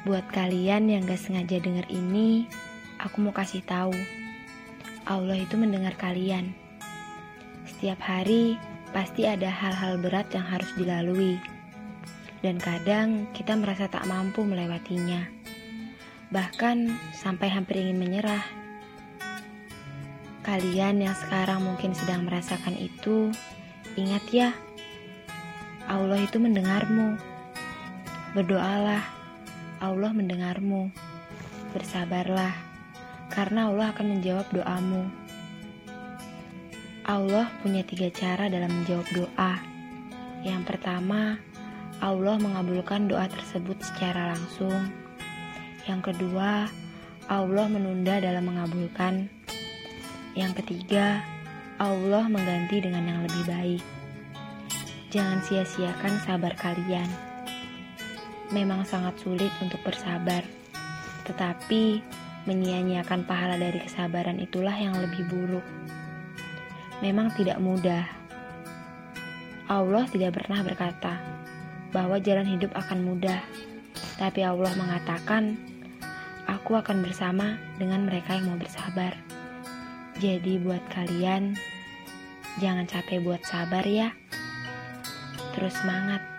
Buat kalian yang gak sengaja denger ini, aku mau kasih tahu. Allah itu mendengar kalian. Setiap hari pasti ada hal-hal berat yang harus dilalui. Dan kadang kita merasa tak mampu melewatinya. Bahkan sampai hampir ingin menyerah. Kalian yang sekarang mungkin sedang merasakan itu, ingat ya, Allah itu mendengarmu. Berdoalah, Allah mendengarmu. Bersabarlah, karena Allah akan menjawab doamu. Allah punya tiga cara dalam menjawab doa. Yang pertama, Allah mengabulkan doa tersebut secara langsung. Yang kedua, Allah menunda dalam mengabulkan. Yang ketiga, Allah mengganti dengan yang lebih baik. Jangan sia-siakan sabar kalian. Memang sangat sulit untuk bersabar, tetapi menyia-nyiakan pahala dari kesabaran itulah yang lebih buruk. Memang tidak mudah. Allah tidak pernah berkata bahwa jalan hidup akan mudah, tapi Allah mengatakan, "Aku akan bersama dengan mereka yang mau bersabar." Jadi, buat kalian, jangan capek buat sabar ya. Terus semangat.